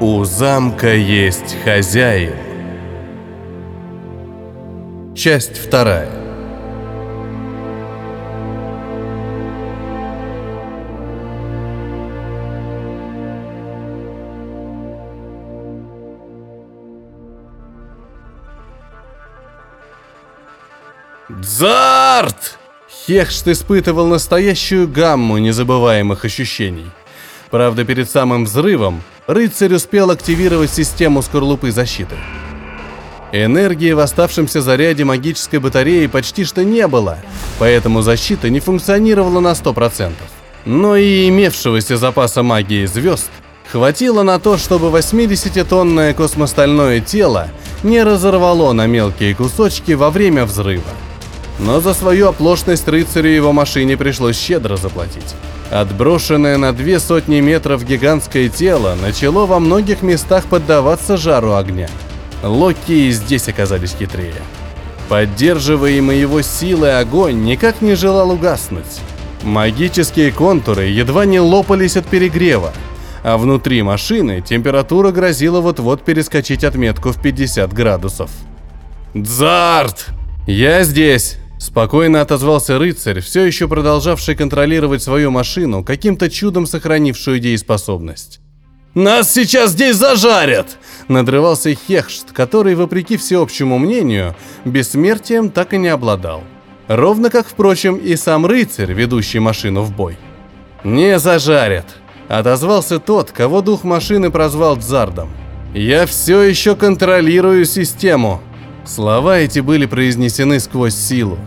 У замка есть хозяин. Часть вторая. Дзарт! Хехшт испытывал настоящую гамму незабываемых ощущений. Правда, перед самым взрывом рыцарь успел активировать систему скорлупы защиты. Энергии в оставшемся заряде магической батареи почти что не было, поэтому защита не функционировала на 100%. Но и имевшегося запаса магии звезд хватило на то, чтобы 80-тонное космостальное тело не разорвало на мелкие кусочки во время взрыва. Но за свою оплошность рыцарю его машине пришлось щедро заплатить. Отброшенное на две сотни метров гигантское тело начало во многих местах поддаваться жару огня. Локи и здесь оказались хитрее. Поддерживаемый его силой огонь никак не желал угаснуть. Магические контуры едва не лопались от перегрева, а внутри машины температура грозила вот-вот перескочить отметку в 50 градусов. «Дзарт! Я здесь!» Спокойно отозвался рыцарь, все еще продолжавший контролировать свою машину, каким-то чудом сохранившую дееспособность. «Нас сейчас здесь зажарят!» Надрывался Хехшт, который, вопреки всеобщему мнению, бессмертием так и не обладал. Ровно как, впрочем, и сам рыцарь, ведущий машину в бой. «Не зажарят!» – отозвался тот, кого дух машины прозвал Дзардом. «Я все еще контролирую систему!» Слова эти были произнесены сквозь силу.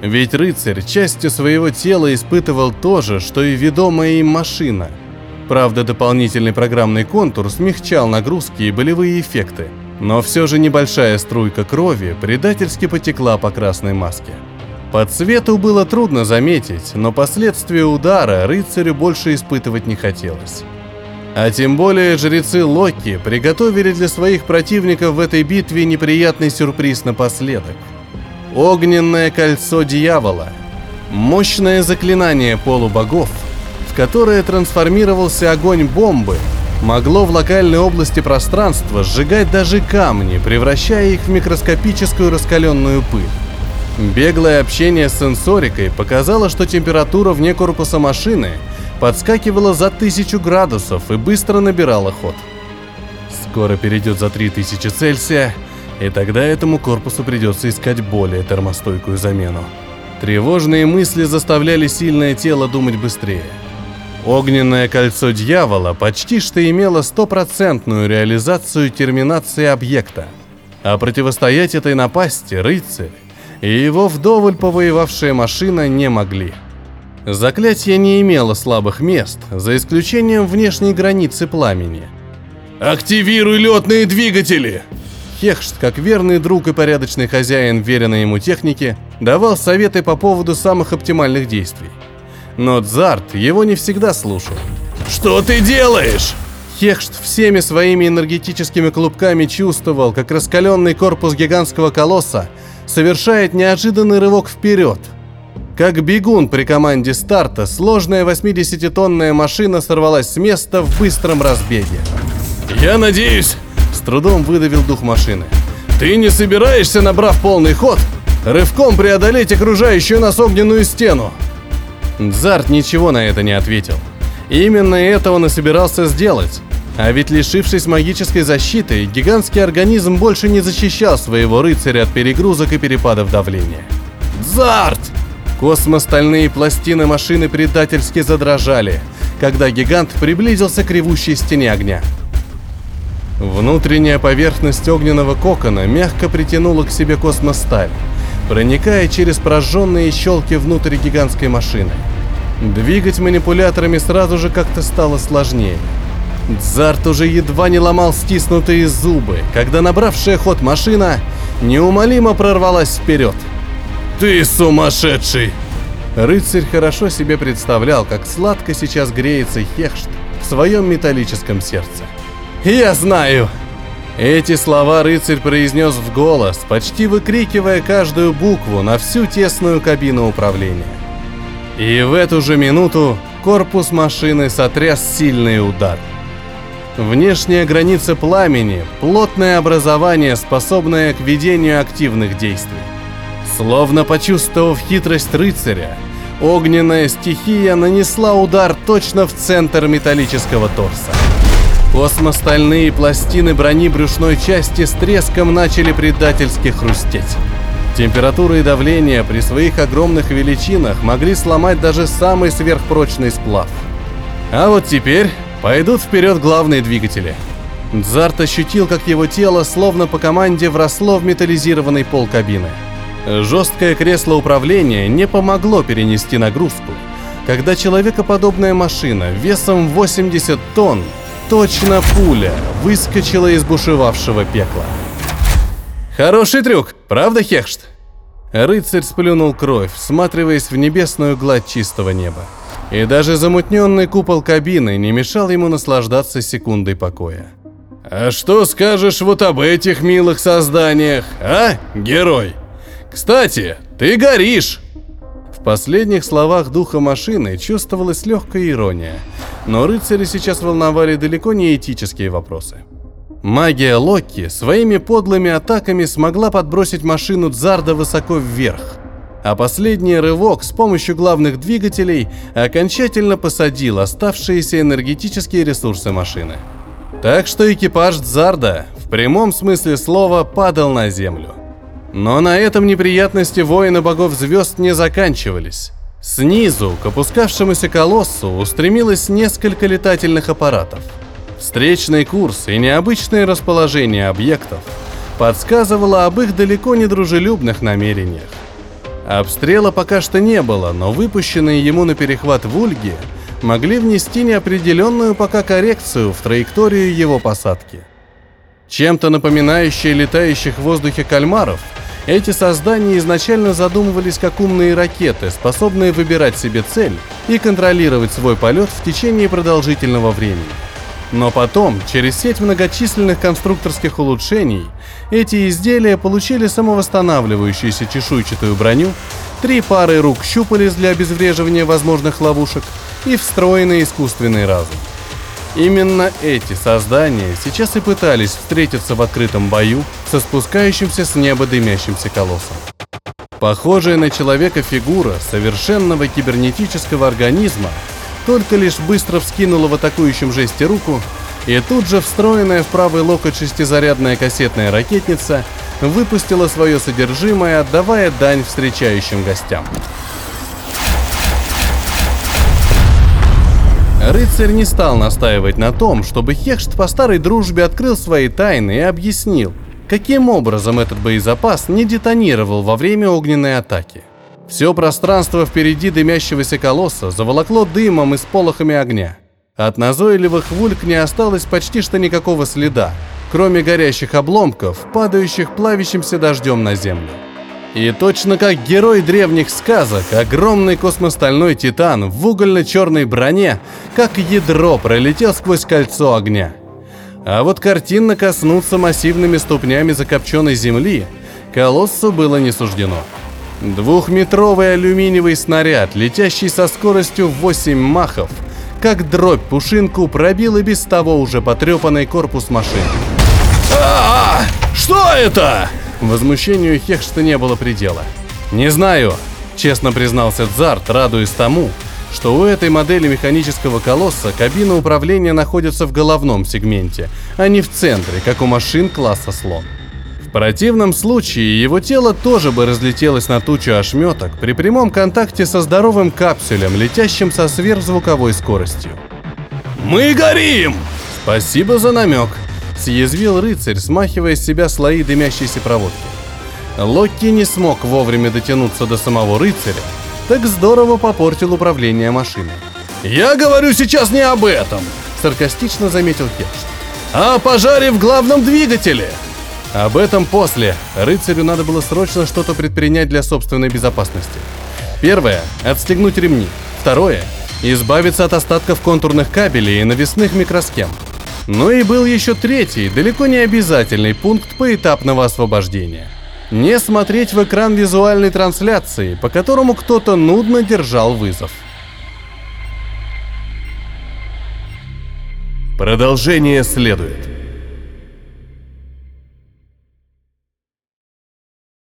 Ведь рыцарь частью своего тела испытывал то же, что и ведомая им машина. Правда, дополнительный программный контур смягчал нагрузки и болевые эффекты, но все же небольшая струйка крови предательски потекла по красной маске. По цвету было трудно заметить, но последствия удара рыцарю больше испытывать не хотелось. А тем более жрецы Локи приготовили для своих противников в этой битве неприятный сюрприз напоследок. Огненное кольцо дьявола. Мощное заклинание полубогов, в которое трансформировался огонь бомбы, могло в локальной области пространства сжигать даже камни, превращая их в микроскопическую раскаленную пыль. Беглое общение с сенсорикой показало, что температура вне корпуса машины – подскакивала за тысячу градусов и быстро набирала ход. Скоро перейдет за 3000 Цельсия, и тогда этому корпусу придется искать более термостойкую замену. Тревожные мысли заставляли сильное тело думать быстрее. Огненное кольцо дьявола почти что имело стопроцентную реализацию терминации объекта, а противостоять этой напасти рыцарь и его вдоволь повоевавшая машина не могли – Заклятие не имело слабых мест, за исключением внешней границы пламени. «Активируй летные двигатели!» Хехшт, как верный друг и порядочный хозяин веренной ему техники, давал советы по поводу самых оптимальных действий. Но Дзарт его не всегда слушал. «Что ты делаешь?» Хехшт всеми своими энергетическими клубками чувствовал, как раскаленный корпус гигантского колосса совершает неожиданный рывок вперед – как бегун при команде старта, сложная 80-тонная машина сорвалась с места в быстром разбеге. «Я надеюсь», — с трудом выдавил дух машины, «ты не собираешься, набрав полный ход, рывком преодолеть окружающую нас огненную стену?» Дзарт ничего на это не ответил. Именно это он и собирался сделать. А ведь лишившись магической защиты, гигантский организм больше не защищал своего рыцаря от перегрузок и перепадов давления. «Дзарт!» Космостальные пластины машины предательски задрожали, когда гигант приблизился к ревущей стене огня. Внутренняя поверхность огненного кокона мягко притянула к себе космосталь, проникая через прожженные щелки внутрь гигантской машины. Двигать манипуляторами сразу же как-то стало сложнее. Дзарт уже едва не ломал стиснутые зубы, когда набравшая ход машина неумолимо прорвалась вперед – «Ты сумасшедший!» Рыцарь хорошо себе представлял, как сладко сейчас греется Хехшт в своем металлическом сердце. «Я знаю!» Эти слова рыцарь произнес в голос, почти выкрикивая каждую букву на всю тесную кабину управления. И в эту же минуту корпус машины сотряс сильный удар. Внешняя граница пламени – плотное образование, способное к ведению активных действий. Словно почувствовав хитрость рыцаря, огненная стихия нанесла удар точно в центр металлического торса. Космостальные пластины брони брюшной части с треском начали предательски хрустеть. Температура и давление при своих огромных величинах могли сломать даже самый сверхпрочный сплав. А вот теперь пойдут вперед главные двигатели. Дзарт ощутил, как его тело, словно по команде, вросло в металлизированный пол кабины. Жесткое кресло управления не помогло перенести нагрузку, когда человекоподобная машина весом 80 тонн, точно пуля, выскочила из бушевавшего пекла. Хороший трюк, правда, Хехшт? Рыцарь сплюнул кровь, всматриваясь в небесную гладь чистого неба. И даже замутненный купол кабины не мешал ему наслаждаться секундой покоя. «А что скажешь вот об этих милых созданиях, а, герой? Кстати, ты горишь!» В последних словах духа машины чувствовалась легкая ирония, но рыцари сейчас волновали далеко не этические вопросы. Магия Локи своими подлыми атаками смогла подбросить машину Дзарда высоко вверх, а последний рывок с помощью главных двигателей окончательно посадил оставшиеся энергетические ресурсы машины. Так что экипаж Дзарда в прямом смысле слова падал на землю. Но на этом неприятности воина богов звезд не заканчивались. Снизу к опускавшемуся колоссу устремилось несколько летательных аппаратов – Встречный курс и необычное расположение объектов подсказывало об их далеко не дружелюбных намерениях. Обстрела пока что не было, но выпущенные ему на перехват вульги могли внести неопределенную пока коррекцию в траекторию его посадки. Чем-то напоминающие летающих в воздухе кальмаров, эти создания изначально задумывались как умные ракеты, способные выбирать себе цель и контролировать свой полет в течение продолжительного времени. Но потом, через сеть многочисленных конструкторских улучшений, эти изделия получили самовосстанавливающуюся чешуйчатую броню, три пары рук щупалец для обезвреживания возможных ловушек и встроенный искусственный разум. Именно эти создания сейчас и пытались встретиться в открытом бою со спускающимся с неба дымящимся колоссом. Похожая на человека фигура совершенного кибернетического организма только лишь быстро вскинула в атакующем жесте руку, и тут же встроенная в правый локоть шестизарядная кассетная ракетница выпустила свое содержимое, отдавая дань встречающим гостям. Рыцарь не стал настаивать на том, чтобы Хехшт по старой дружбе открыл свои тайны и объяснил, каким образом этот боезапас не детонировал во время огненной атаки. Все пространство впереди дымящегося колосса заволокло дымом и сполохами огня. От назойливых вульк не осталось почти что никакого следа, кроме горящих обломков, падающих плавящимся дождем на землю. И точно как герой древних сказок, огромный космостальной титан в угольно-черной броне, как ядро пролетел сквозь кольцо огня. А вот картинно коснуться массивными ступнями закопченной земли колоссу было не суждено. Двухметровый алюминиевый снаряд, летящий со скоростью в 8 махов, как дробь пушинку пробил и без того уже потрепанный корпус машины. а, -а, Что это? Возмущению Хехшта не было предела. «Не знаю», — честно признался Дзарт, радуясь тому, что у этой модели механического колосса кабина управления находится в головном сегменте, а не в центре, как у машин класса слон. В противном случае его тело тоже бы разлетелось на тучу ошметок при прямом контакте со здоровым капсулем, летящим со сверхзвуковой скоростью. «Мы горим!» «Спасибо за намек», — съязвил рыцарь, смахивая с себя слои дымящейся проводки. Локки не смог вовремя дотянуться до самого рыцаря, так здорово попортил управление машиной. «Я говорю сейчас не об этом!» — саркастично заметил Хедж. «А о пожаре в главном двигателе!» Об этом после. Рыцарю надо было срочно что-то предпринять для собственной безопасности. Первое – отстегнуть ремни. Второе – избавиться от остатков контурных кабелей и навесных микросхем. Ну и был еще третий, далеко не обязательный пункт поэтапного освобождения. Не смотреть в экран визуальной трансляции, по которому кто-то нудно держал вызов. Продолжение следует.